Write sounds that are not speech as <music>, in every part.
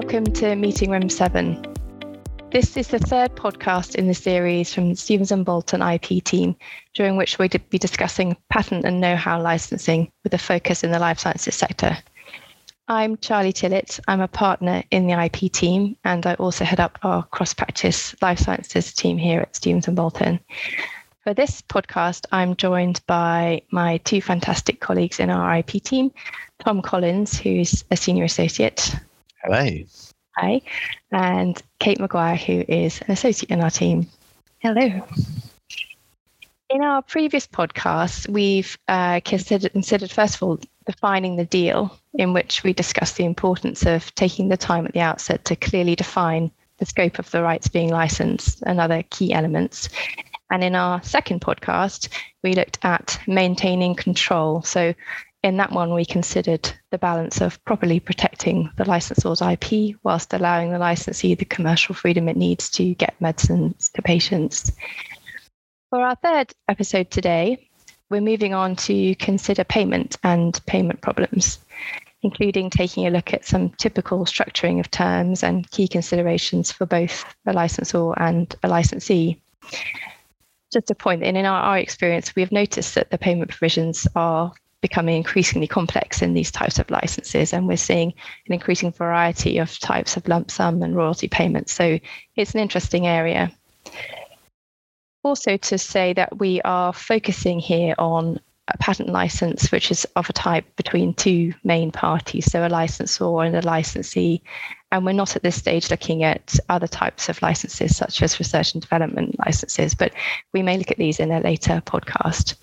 welcome to Meeting Room 7. This is the third podcast in the series from the Stevens and Bolton IP team, during which we'll be discussing patent and know how licensing with a focus in the life sciences sector. I'm Charlie Tillett. I'm a partner in the IP team, and I also head up our cross practice life sciences team here at Stevens and Bolton. For this podcast, I'm joined by my two fantastic colleagues in our IP team Tom Collins, who's a senior associate. Hello. Hi. And Kate Maguire, who is an associate in our team. Hello. In our previous podcast, we've uh, considered, considered, first of all, defining the deal, in which we discussed the importance of taking the time at the outset to clearly define the scope of the rights being licensed and other key elements. And in our second podcast, we looked at maintaining control. So in that one, we considered the balance of properly protecting the licensor's IP whilst allowing the licensee the commercial freedom it needs to get medicines to patients. For our third episode today, we're moving on to consider payment and payment problems, including taking a look at some typical structuring of terms and key considerations for both a licensor and a licensee. Just a point, in our, our experience, we have noticed that the payment provisions are becoming increasingly complex in these types of licenses, and we're seeing an increasing variety of types of lump sum and royalty payments. So it's an interesting area. Also, to say that we are focusing here on a patent license, which is of a type between two main parties, so a licensor and a licensee. And we're not at this stage looking at other types of licenses, such as research and development licenses, but we may look at these in a later podcast.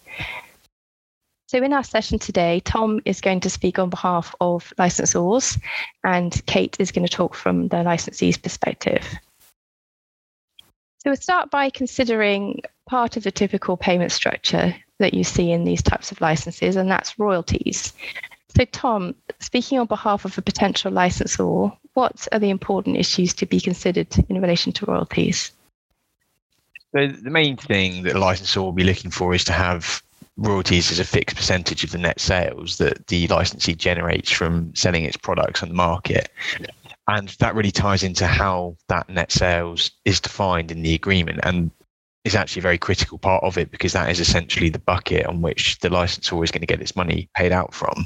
So, in our session today, Tom is going to speak on behalf of licensors, and Kate is going to talk from the licensee's perspective. So, we'll start by considering part of the typical payment structure that you see in these types of licenses, and that's royalties. So, Tom, speaking on behalf of a potential licensor, what are the important issues to be considered in relation to royalties? So, the main thing that a licensor will be looking for is to have royalties is a fixed percentage of the net sales that the licensee generates from selling its products on the market. And that really ties into how that net sales is defined in the agreement and is actually a very critical part of it because that is essentially the bucket on which the licensor is going to get its money paid out from.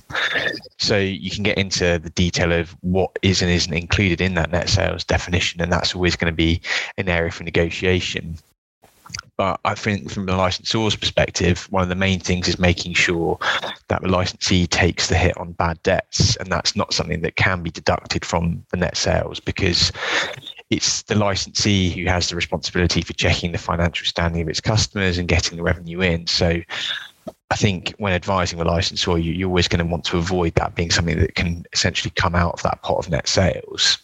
So you can get into the detail of what is and isn't included in that net sales definition, and that's always going to be an area for negotiation. But I think from the licensor's perspective, one of the main things is making sure that the licensee takes the hit on bad debts. And that's not something that can be deducted from the net sales because it's the licensee who has the responsibility for checking the financial standing of its customers and getting the revenue in. So I think when advising the licensor, you, you're always going to want to avoid that being something that can essentially come out of that pot of net sales.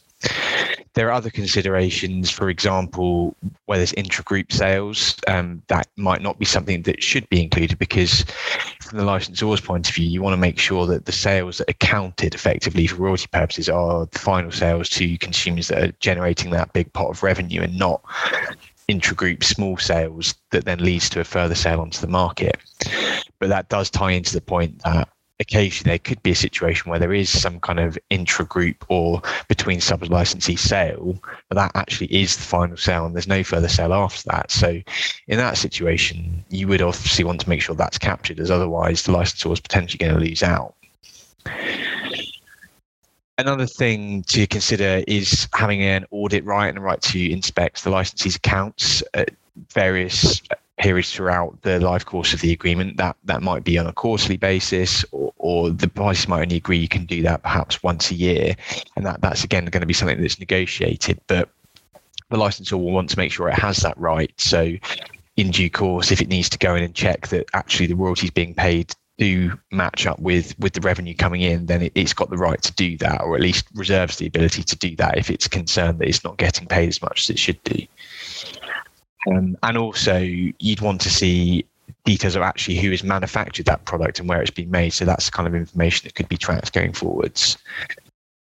There are other considerations, for example, where there's intra-group sales, um, that might not be something that should be included because from the licensor's point of view, you want to make sure that the sales that are counted effectively for royalty purposes are the final sales to consumers that are generating that big pot of revenue and not intra-group small sales that then leads to a further sale onto the market. But that does tie into the point that occasionally there could be a situation where there is some kind of intra-group or between sub licensee sale, but that actually is the final sale and there's no further sale after that. So in that situation, you would obviously want to make sure that's captured as otherwise the licensor is potentially going to lose out. Another thing to consider is having an audit right and a right to inspect the licensee's accounts at various periods throughout the life course of the agreement. That that might be on a quarterly basis, or, or the parties might only agree you can do that perhaps once a year, and that that's again going to be something that's negotiated. But the licensor will want to make sure it has that right. So, in due course, if it needs to go in and check that actually the royalties being paid do match up with with the revenue coming in, then it, has got the right to do that, or at least reserves the ability to do that if it's concerned that it's not getting paid as much as it should do. Um, and also, you'd want to see details of actually who has manufactured that product and where it's been made. So that's the kind of information that could be tracked going forwards.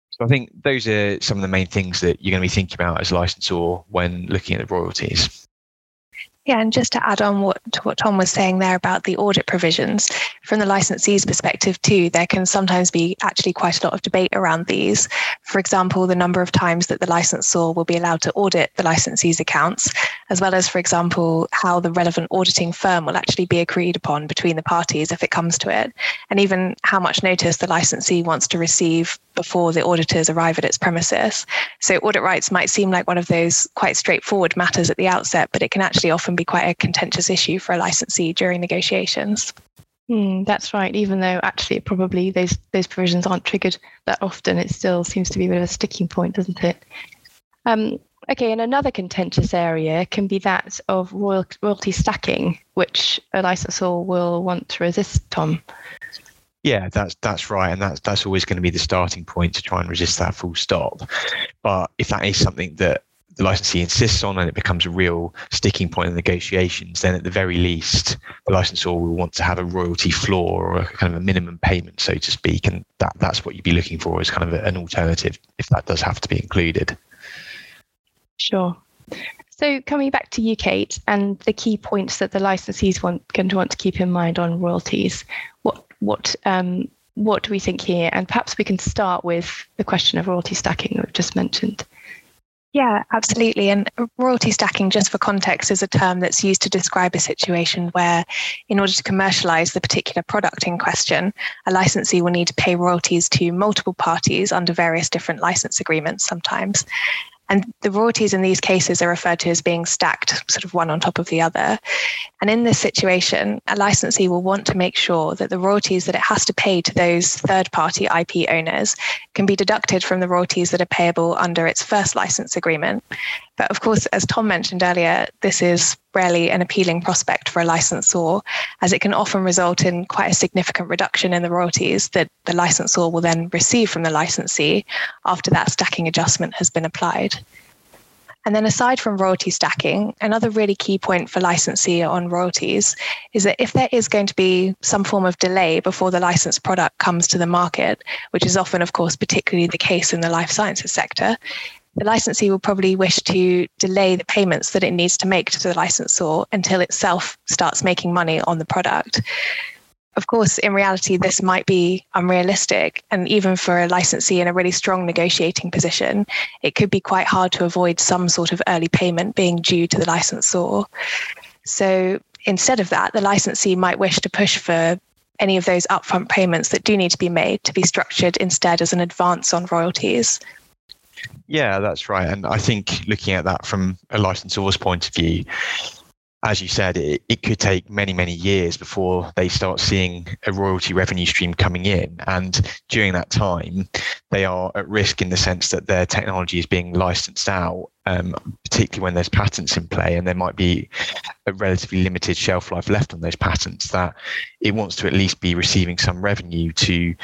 So I think those are some of the main things that you're going to be thinking about as a licensor when looking at the royalties. Yeah, and just to add on what to what Tom was saying there about the audit provisions, from the licensee's perspective too, there can sometimes be actually quite a lot of debate around these. For example, the number of times that the licensor will be allowed to audit the licensee's accounts, as well as, for example, how the relevant auditing firm will actually be agreed upon between the parties if it comes to it, and even how much notice the licensee wants to receive before the auditors arrive at its premises. So audit rights might seem like one of those quite straightforward matters at the outset, but it can actually often be quite a contentious issue for a licensee during negotiations. Mm, that's right. Even though actually probably those those provisions aren't triggered that often, it still seems to be a bit of a sticking point, doesn't it? Um, okay, and another contentious area can be that of royal, royalty stacking, which a licensor will want to resist. Tom. Yeah, that's that's right, and that's that's always going to be the starting point to try and resist that full stop. But if that is something that the licensee insists on and it becomes a real sticking point in negotiations, then at the very least, the licensor will want to have a royalty floor or a kind of a minimum payment, so to speak. And that, that's what you'd be looking for as kind of an alternative if that does have to be included. Sure. So coming back to you, Kate, and the key points that the licensees want going to want to keep in mind on royalties. What what um, what do we think here? And perhaps we can start with the question of royalty stacking we've just mentioned. Yeah, absolutely. And royalty stacking, just for context, is a term that's used to describe a situation where, in order to commercialize the particular product in question, a licensee will need to pay royalties to multiple parties under various different license agreements sometimes. And the royalties in these cases are referred to as being stacked, sort of one on top of the other. And in this situation, a licensee will want to make sure that the royalties that it has to pay to those third party IP owners can be deducted from the royalties that are payable under its first license agreement. But of course, as Tom mentioned earlier, this is rarely an appealing prospect for a licensor, as it can often result in quite a significant reduction in the royalties that the licensor will then receive from the licensee after that stacking adjustment has been applied. And then, aside from royalty stacking, another really key point for licensee on royalties is that if there is going to be some form of delay before the licensed product comes to the market, which is often, of course, particularly the case in the life sciences sector, the licensee will probably wish to delay the payments that it needs to make to the licensor until itself starts making money on the product. Of course, in reality, this might be unrealistic. And even for a licensee in a really strong negotiating position, it could be quite hard to avoid some sort of early payment being due to the licensor. So instead of that, the licensee might wish to push for any of those upfront payments that do need to be made to be structured instead as an advance on royalties. Yeah, that's right. And I think looking at that from a licensor's point of view, as you said, it, it could take many, many years before they start seeing a royalty revenue stream coming in. And during that time, they are at risk in the sense that their technology is being licensed out, um, particularly when there's patents in play and there might be a relatively limited shelf life left on those patents, that it wants to at least be receiving some revenue to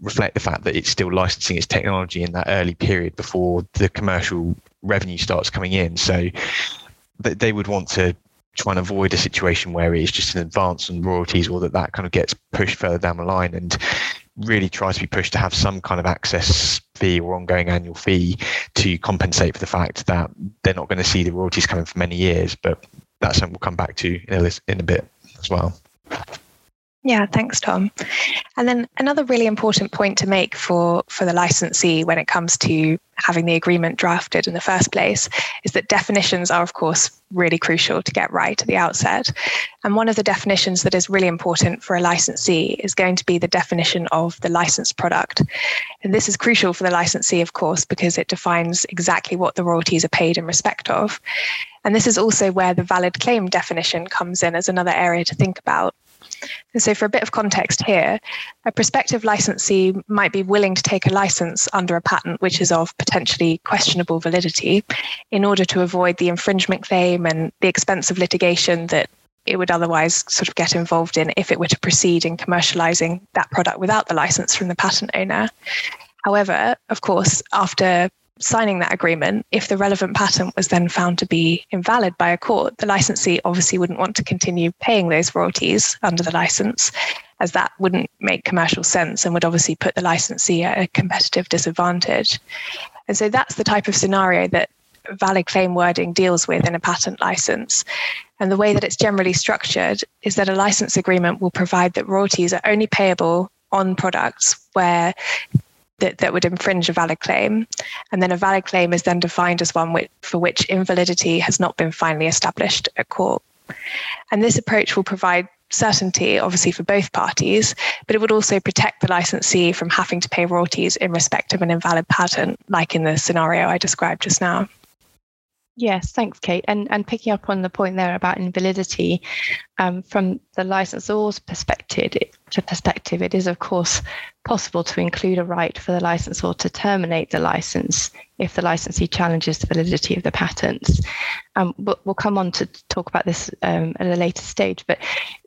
reflect the fact that it's still licensing its technology in that early period before the commercial revenue starts coming in. So they would want to try and avoid a situation where it's just an advance on royalties or that that kind of gets pushed further down the line and really tries to be pushed to have some kind of access fee or ongoing annual fee to compensate for the fact that they're not going to see the royalties coming for many years. But that's something we'll come back to in a, in a bit as well. Yeah, thanks, Tom. And then another really important point to make for, for the licensee when it comes to having the agreement drafted in the first place is that definitions are, of course, really crucial to get right at the outset. And one of the definitions that is really important for a licensee is going to be the definition of the licensed product. And this is crucial for the licensee, of course, because it defines exactly what the royalties are paid in respect of. And this is also where the valid claim definition comes in as another area to think about. And so, for a bit of context here, a prospective licensee might be willing to take a license under a patent which is of potentially questionable validity in order to avoid the infringement claim and the expense of litigation that it would otherwise sort of get involved in if it were to proceed in commercializing that product without the license from the patent owner. However, of course, after signing that agreement, if the relevant patent was then found to be invalid by a court, the licensee obviously wouldn't want to continue paying those royalties under the license, as that wouldn't make commercial sense and would obviously put the licensee at a competitive disadvantage. And so that's the type of scenario that valid claim wording deals with in a patent license. And the way that it's generally structured is that a license agreement will provide that royalties are only payable on products where that, that would infringe a valid claim. And then a valid claim is then defined as one which, for which invalidity has not been finally established at court. And this approach will provide certainty, obviously, for both parties, but it would also protect the licensee from having to pay royalties in respect of an invalid patent, like in the scenario I described just now. Yes, thanks, Kate. And and picking up on the point there about invalidity, um, from the licensor's perspective, it, perspective, it is of course possible to include a right for the licensor to terminate the license if the licensee challenges the validity of the patents. Um, but we'll come on to talk about this um, at a later stage. But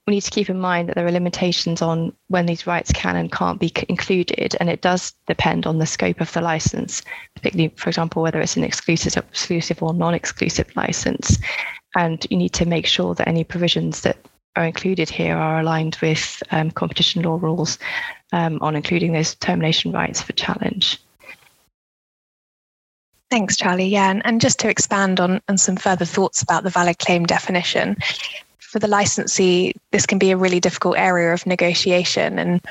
we need to keep in mind that there are limitations on when these rights can and can't be included, and it does depend on the scope of the license, particularly, for example, whether it's an exclusive, exclusive or non-exclusive license. And you need to make sure that any provisions that are included here are aligned with um, competition law rules um, on including those termination rights for challenge. Thanks, Charlie. Yeah, and, and just to expand on, on some further thoughts about the valid claim definition, for the licensee, this can be a really difficult area of negotiation. And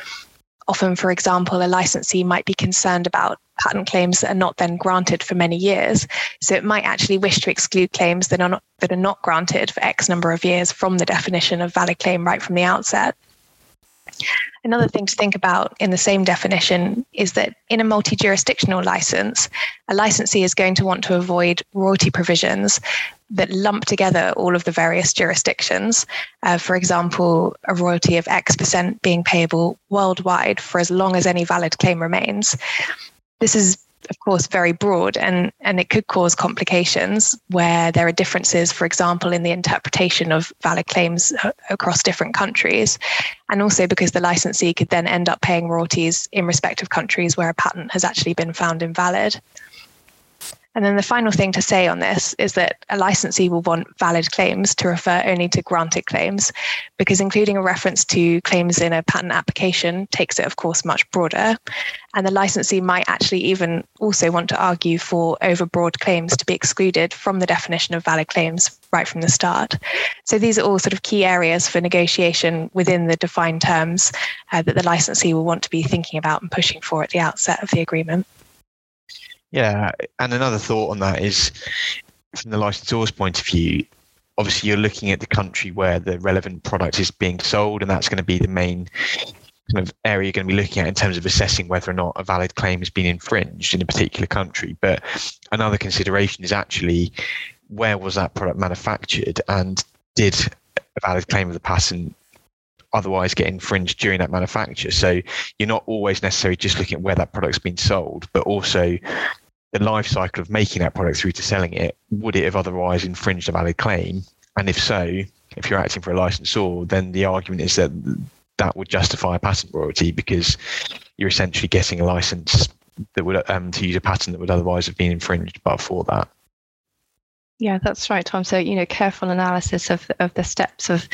often, for example, a licensee might be concerned about patent claims that are not then granted for many years. So it might actually wish to exclude claims that are not, that are not granted for X number of years from the definition of valid claim right from the outset. Another thing to think about in the same definition is that in a multi jurisdictional license, a licensee is going to want to avoid royalty provisions that lump together all of the various jurisdictions. Uh, for example, a royalty of X percent being payable worldwide for as long as any valid claim remains. This is of course, very broad and, and it could cause complications where there are differences, for example, in the interpretation of valid claims uh, across different countries. And also because the licensee could then end up paying royalties in respective countries where a patent has actually been found invalid. And then the final thing to say on this is that a licensee will want valid claims to refer only to granted claims, because including a reference to claims in a patent application takes it, of course, much broader. And the licensee might actually even also want to argue for overbroad claims to be excluded from the definition of valid claims right from the start. So these are all sort of key areas for negotiation within the defined terms uh, that the licensee will want to be thinking about and pushing for at the outset of the agreement. Yeah, and another thought on that is from the licensor's point of view, obviously you're looking at the country where the relevant product is being sold, and that's going to be the main kind of area you're going to be looking at in terms of assessing whether or not a valid claim has been infringed in a particular country. But another consideration is actually where was that product manufactured and did a valid claim of the patent otherwise get infringed during that manufacture. So you're not always necessarily just looking at where that product's been sold, but also the life cycle of making that product through to selling it, would it have otherwise infringed a valid claim? And if so, if you're acting for a licensor, then the argument is that that would justify a patent royalty because you're essentially getting a license that would um, to use a patent that would otherwise have been infringed but for that. Yeah, that's right, Tom. So, you know, careful analysis of, of the steps of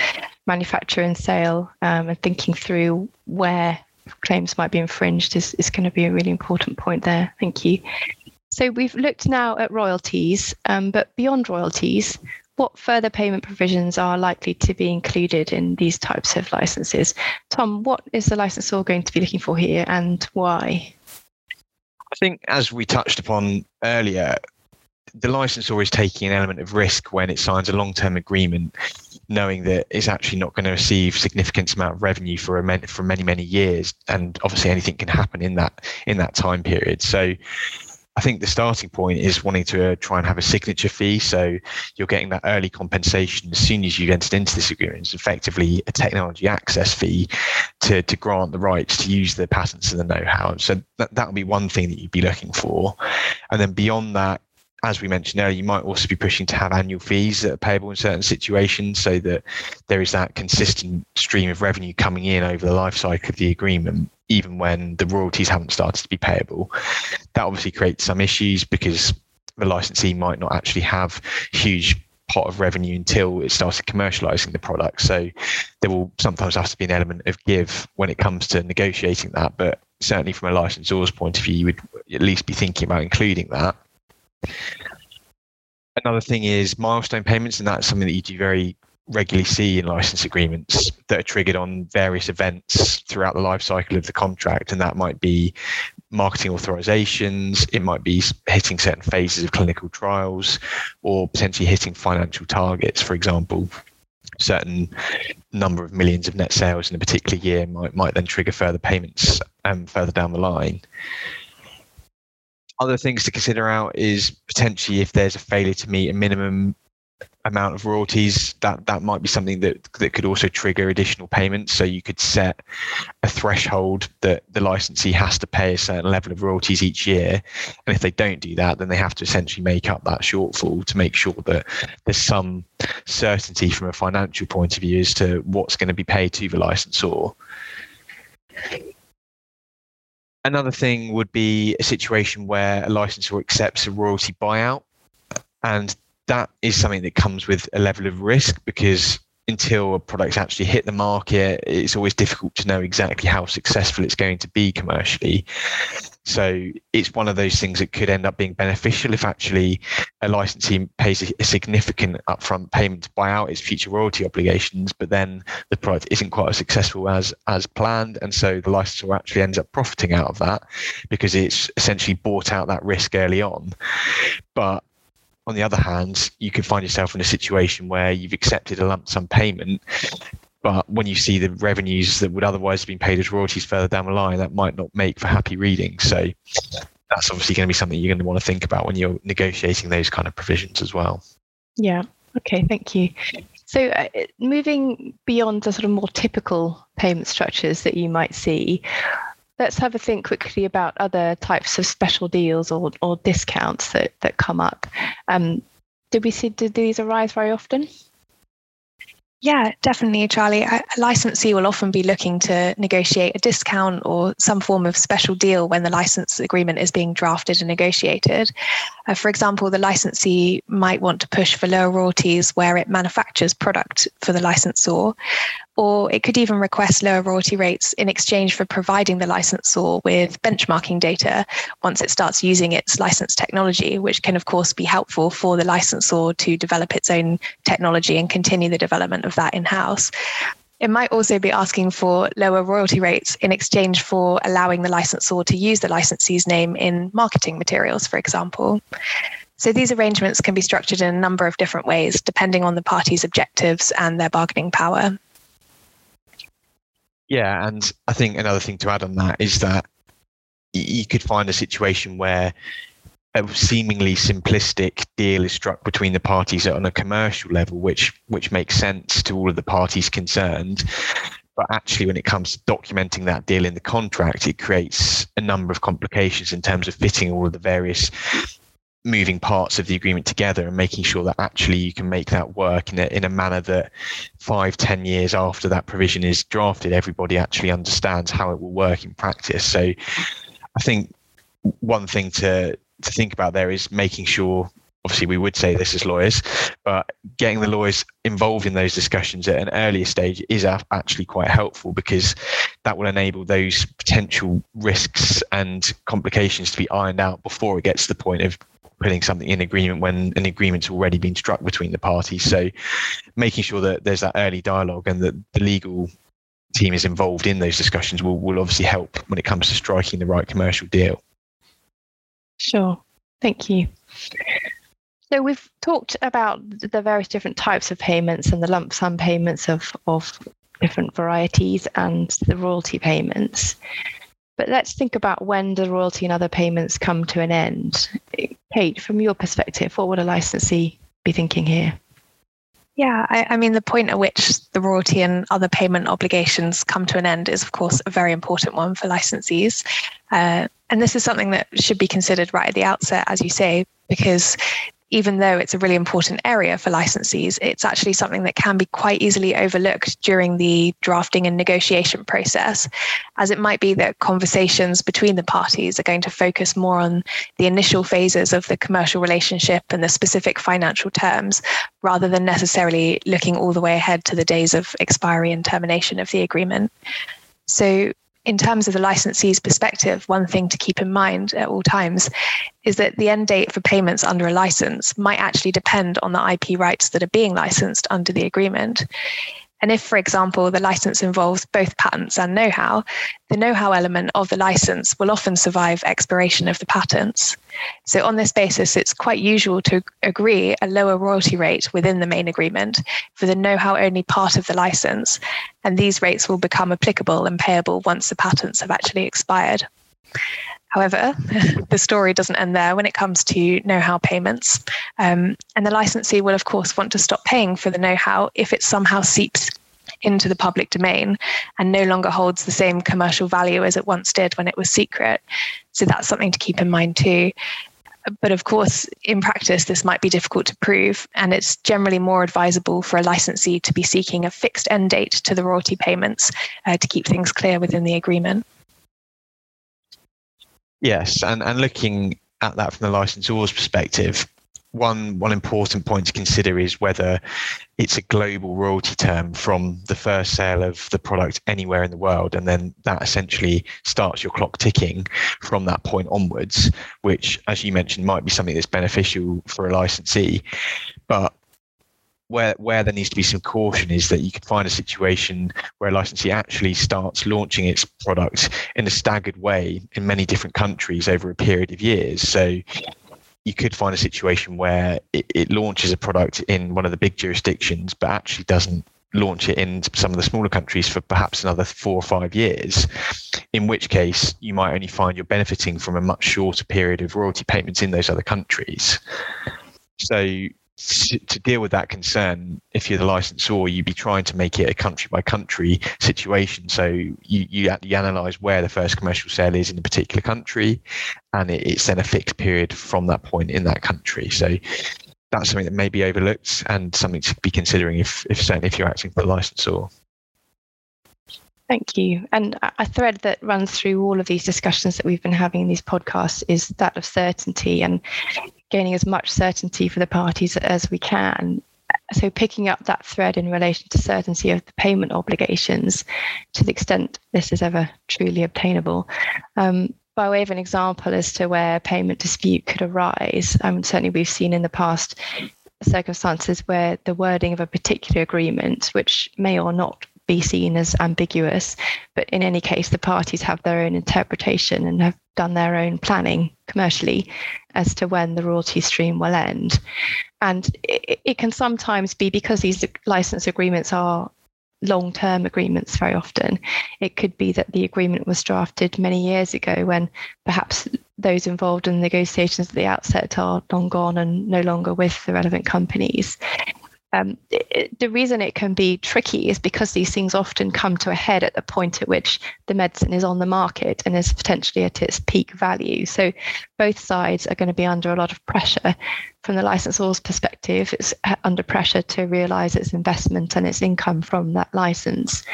manufacture and sale um, and thinking through where claims might be infringed is, is going to be a really important point there. Thank you. So we've looked now at royalties, um, but beyond royalties, what further payment provisions are likely to be included in these types of licenses? Tom, what is the licensor going to be looking for here and why? I think, as we touched upon earlier, the licensor is taking an element of risk when it signs a long-term agreement, knowing that it's actually not going to receive significant amount of revenue for a for many many years, and obviously anything can happen in that in that time period. So I think the starting point is wanting to uh, try and have a signature fee. So you're getting that early compensation as soon as you've entered into this agreement. It's effectively a technology access fee to, to grant the rights to use the patents and the know-how. So that, that would be one thing that you'd be looking for. And then beyond that, as we mentioned earlier, you might also be pushing to have annual fees that are payable in certain situations so that there is that consistent stream of revenue coming in over the life cycle of the agreement, even when the royalties haven't started to be payable. That obviously creates some issues because the licensee might not actually have huge pot of revenue until it started commercializing the product. So there will sometimes have to be an element of give when it comes to negotiating that. But certainly from a licensor's point of view, you would at least be thinking about including that. another thing is milestone payments, and that's something that you do very regularly see in license agreements that are triggered on various events throughout the life cycle of the contract. And that might be marketing authorizations, it might be hitting certain phases of clinical trials, or potentially hitting financial targets, for example. Certain number of millions of net sales in a particular year might might then trigger further payments um, further down the line other things to consider out is potentially if there's a failure to meet a minimum amount of royalties that that might be something that that could also trigger additional payments. So you could set a threshold that the licensee has to pay a certain level of royalties each year. And if they don't do that then they have to essentially make up that shortfall to make sure that there's some certainty from a financial point of view as to what's going to be paid to the licensor. Another thing would be a situation where a licensor accepts a royalty buyout and that is something that comes with a level of risk because until a product's actually hit the market, it's always difficult to know exactly how successful it's going to be commercially. So it's one of those things that could end up being beneficial if actually a licensee pays a, significant upfront payment to buy out its future royalty obligations, but then the product isn't quite as successful as as planned, and so the licensor actually ends up profiting out of that because it's essentially bought out that risk early on. But on the other hand, you could find yourself in a situation where you've accepted a lump sum payment, but when you see the revenues that would otherwise have been paid as royalties further down the line, that might not make for happy reading. So that's obviously going to be something you're going to want to think about when you're negotiating those kind of provisions as well. Yeah. Okay. Thank you. So, uh, moving beyond the sort of more typical payment structures that you might see, let's have a think quickly about other types of special deals or, or discounts that, that come up. Um, did we see did these arise very often? Yeah, definitely, Charlie. A licensee will often be looking to negotiate a discount or some form of special deal when the license agreement is being drafted and negotiated. Uh, for example, the licensee might want to push for lower royalties where it manufactures product for the licensor, or it could even request lower royalty rates in exchange for providing the licensor with benchmarking data once it starts using its licensed technology, which can, of course, be helpful for the licensor to develop its own technology and continue the development of that in house. It might also be asking for lower royalty rates in exchange for allowing the licensor to use the licensee's name in marketing materials, for example. So these arrangements can be structured in a number of different ways, depending on the parties' objectives and their bargaining power. Yeah, and I think another thing to add on that is that you could find a situation where a seemingly simplistic deal is struck between the parties on a commercial level, which which makes sense to all of the parties concerned. But actually, when it comes to documenting that deal in the contract, it creates a number of complications in terms of fitting all of the various moving parts of the agreement together and making sure that actually you can make that work in a, in a manner that five ten years after that provision is drafted everybody actually understands how it will work in practice so i think one thing to to think about there is making sure obviously we would say this as lawyers but getting the lawyers involved in those discussions at an earlier stage is actually quite helpful because that will enable those potential risks and complications to be ironed out before it gets to the point of putting something in agreement when an agreement's already been struck between the parties. So making sure that there's that early dialogue and that the legal team is involved in those discussions will, will obviously help when it comes to striking the right commercial deal. Sure. Thank you. So we've talked about the various different types of payments and the lump sum payments of, of different varieties and the royalty payments. But let's think about when the royalty and other payments come to an end. Kate, from your perspective, what would a licensee be thinking here? Yeah, I, I, mean, the point at which the royalty and other payment obligations come to an end is, of course, a very important one for licensees. Uh, and this is something that should be considered right at the outset, as you say, because even though it's a really important area for licensees, it's actually something that can be quite easily overlooked during the drafting and negotiation process, as it might be that conversations between the parties are going to focus more on the initial phases of the commercial relationship and the specific financial terms, rather than necessarily looking all the way ahead to the days of expiry and termination of the agreement. So in terms of the licensee's perspective, one thing to keep in mind at all times is that the end date for payments under a license might actually depend on the IP rights that are being licensed under the agreement. And if, for example, the license involves both patents and know how, the know how element of the license will often survive expiration of the patents. So, on this basis, it's quite usual to agree a lower royalty rate within the main agreement for the know how only part of the license. And these rates will become applicable and payable once the patents have actually expired. However, <laughs> the story doesn't end there when it comes to know how payments. Um, and the licensee will, of course, want to stop paying for the know how if it somehow seeps into the public domain and no longer holds the same commercial value as it once did when it was secret. So that's something to keep in mind too. But of course, in practice, this might be difficult to prove, and it's generally more advisable for a licensee to be seeking a fixed end date to the royalty payments uh, to keep things clear within the agreement. Yes, and, and looking at that from the licensor's perspective, one one important point to consider is whether it's a global royalty term from the first sale of the product anywhere in the world, and then that essentially starts your clock ticking from that point onwards. Which, as you mentioned, might be something that's beneficial for a licensee, but where where there needs to be some caution is that you could find a situation where a licensee actually starts launching its product in a staggered way in many different countries over a period of years. So you could find a situation where it, it launches a product in one of the big jurisdictions, but actually doesn't launch it in some of the smaller countries for perhaps another four or five years, in which case you might only find you're benefiting from a much shorter period of royalty payments in those other countries. So to deal with that concern, if you're the licensor, you'd be trying to make it a country by country situation. So you, you, you analyze where the first commercial sale is in a particular country, and it, it's then a fixed period from that point in that country. So that's something that may be overlooked and something to be considering if, if certainly if you're acting for the licensor. Thank you. And a thread that runs through all of these discussions that we've been having in these podcasts is that of certainty and gaining as much certainty for the parties as we can. So, picking up that thread in relation to certainty of the payment obligations to the extent this is ever truly obtainable. Um, by way of an example as to where payment dispute could arise, um, certainly we've seen in the past circumstances where the wording of a particular agreement, which may or not be seen as ambiguous. But in any case, the parties have their own interpretation and have done their own planning commercially as to when the royalty stream will end. And it, it can sometimes be because these license agreements are long term agreements very often. It could be that the agreement was drafted many years ago when perhaps those involved in negotiations at the outset are long gone and no longer with the relevant companies um, it, the reason it can be tricky is because these things often come to a head at the point at which the medicine is on the market and is potentially at its peak value. So both sides are going to be under a lot of pressure. From the licensor's perspective, it's uh, under pressure to realize its investment and its income from that license.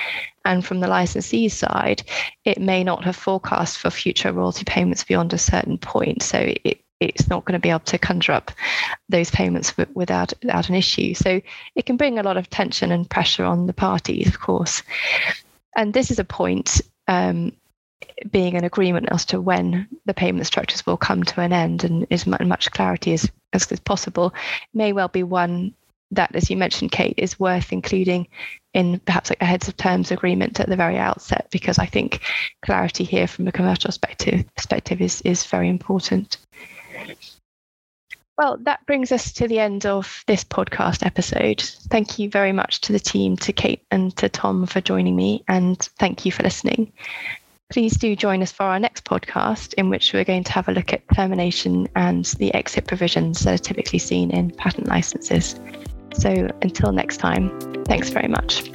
And from the licensee's side, it may not have forecast for future royalty payments beyond a certain point. So it, it's not going to be able to conjure up those payments without without an issue. So it can bring a lot of tension and pressure on the parties, of course. And this is a point um, being an agreement as to when the payment structures will come to an end and as much clarity as, as, as possible may well be one that, as you mentioned, Kate, is worth including in perhaps like a heads of terms agreement at the very outset, because I think clarity here from a commercial perspective perspective is, is very important. Well, that brings us to the end of this podcast episode. Thank you very much to the team, to Kate and to Tom for joining me, and thank you for listening. Please do join us for our next podcast, in which we're going to have a look at termination and the exit provisions that are typically seen in patent licenses. So until next time, thanks very much.